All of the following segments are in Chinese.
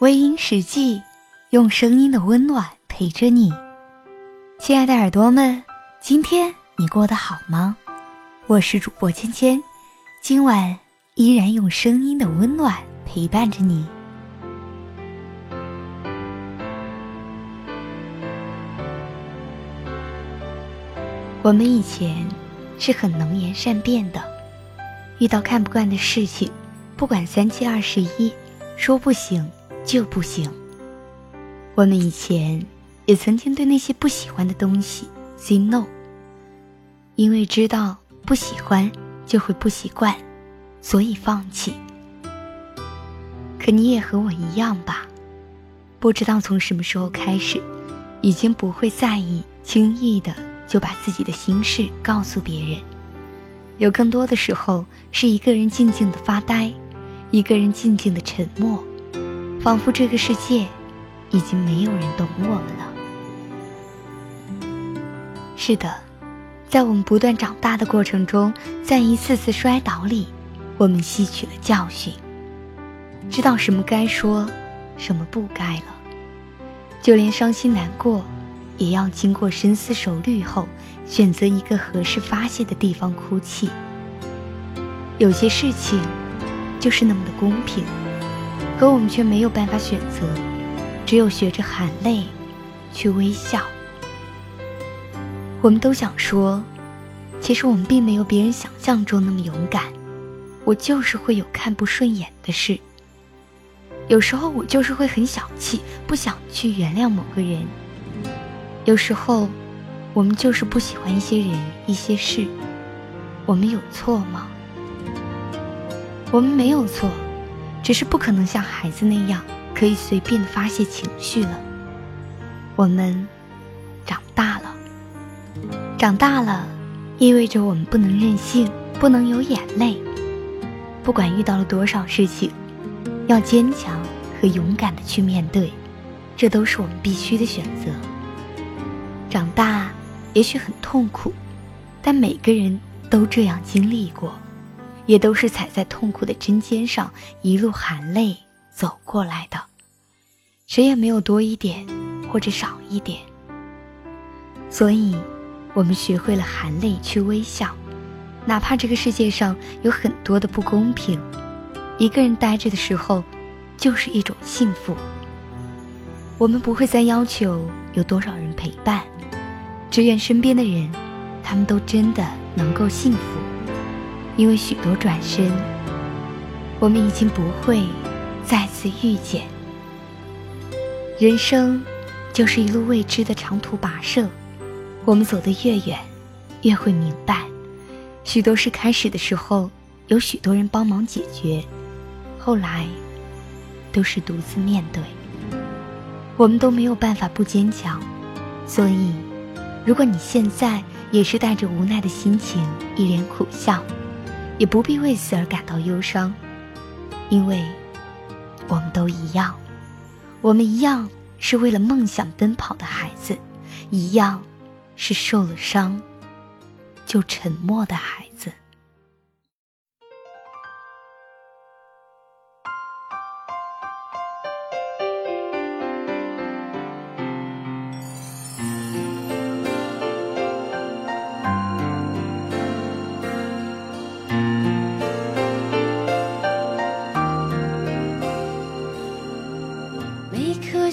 微音实际，用声音的温暖陪着你。亲爱的耳朵们，今天你过得好吗？我是主播芊芊，今晚依然用声音的温暖陪伴着你。我们以前是很能言善辩的，遇到看不惯的事情，不管三七二十一，说不行。就不行。我们以前也曾经对那些不喜欢的东西 say no，因为知道不喜欢就会不习惯，所以放弃。可你也和我一样吧？不知道从什么时候开始，已经不会在意轻易的就把自己的心事告诉别人，有更多的时候是一个人静静的发呆，一个人静静的沉默。仿佛这个世界已经没有人懂我们了。是的，在我们不断长大的过程中，在一次次摔倒里，我们吸取了教训，知道什么该说，什么不该了。就连伤心难过，也要经过深思熟虑后，选择一个合适发泄的地方哭泣。有些事情，就是那么的公平。可我们却没有办法选择，只有学着含泪，去微笑。我们都想说，其实我们并没有别人想象中那么勇敢。我就是会有看不顺眼的事。有时候我就是会很小气，不想去原谅某个人。有时候，我们就是不喜欢一些人、一些事。我们有错吗？我们没有错。只是不可能像孩子那样可以随便发泄情绪了。我们长大了，长大了，意味着我们不能任性，不能有眼泪。不管遇到了多少事情，要坚强和勇敢的去面对，这都是我们必须的选择。长大也许很痛苦，但每个人都这样经历过。也都是踩在痛苦的针尖上，一路含泪走过来的，谁也没有多一点或者少一点。所以，我们学会了含泪去微笑，哪怕这个世界上有很多的不公平，一个人呆着的时候，就是一种幸福。我们不会再要求有多少人陪伴，只愿身边的人，他们都真的能够幸福。因为许多转身，我们已经不会再次遇见。人生就是一路未知的长途跋涉，我们走得越远，越会明白，许多事开始的时候有许多人帮忙解决，后来都是独自面对。我们都没有办法不坚强，所以，如果你现在也是带着无奈的心情，一脸苦笑。也不必为此而感到忧伤，因为我们都一样，我们一样是为了梦想奔跑的孩子，一样是受了伤就沉默的孩子。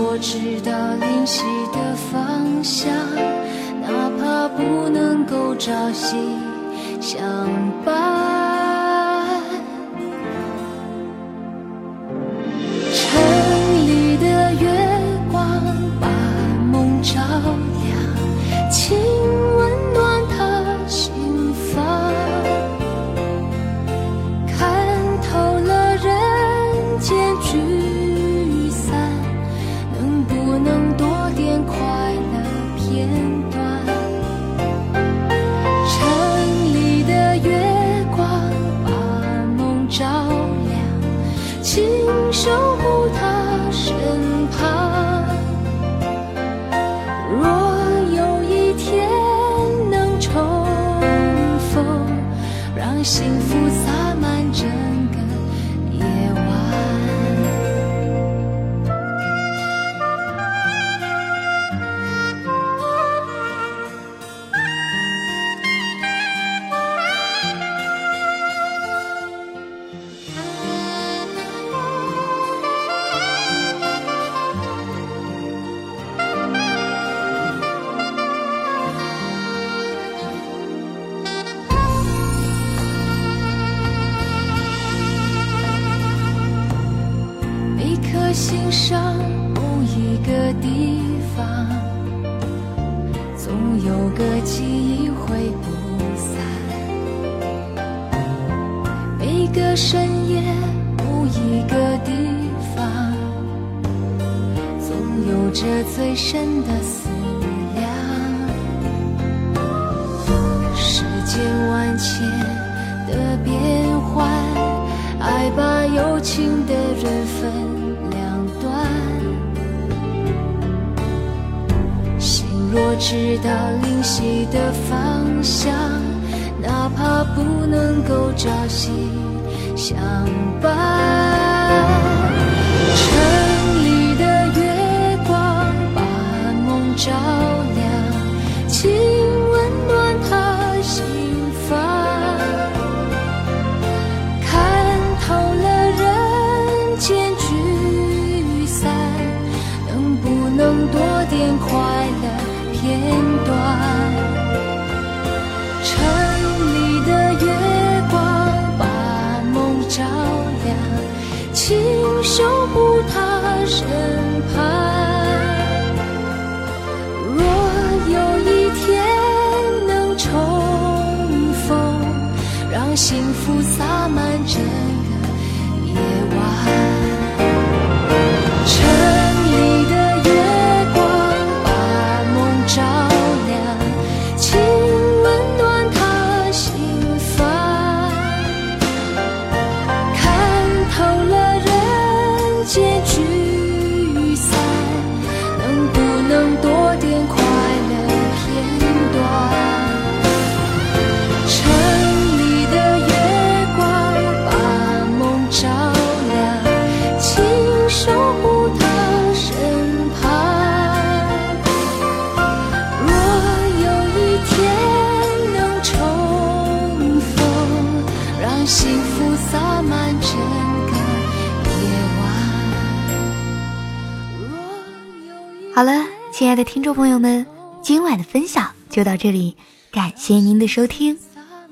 我知道灵犀的方向，哪怕不能够朝夕相伴。幸福深夜某一个地方，总有着最深的思量。世间万千的变幻，爱把有情的人分两端。心若知道灵犀的方向，哪怕不能够朝夕相伴。change. 好了，亲爱的听众朋友们，今晚的分享就到这里，感谢您的收听。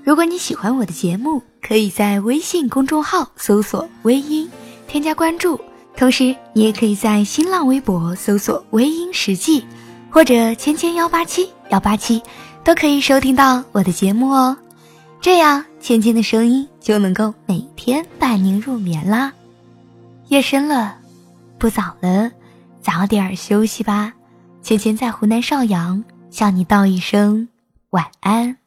如果你喜欢我的节目，可以在微信公众号搜索“微音”，添加关注。同时，你也可以在新浪微博搜索“微音实际”或者“千千幺八七幺八七”，都可以收听到我的节目哦。这样，芊芊的声音就能够每天伴您入眠啦。夜深了，不早了，早点休息吧。芊芊在湖南邵阳向你道一声晚安。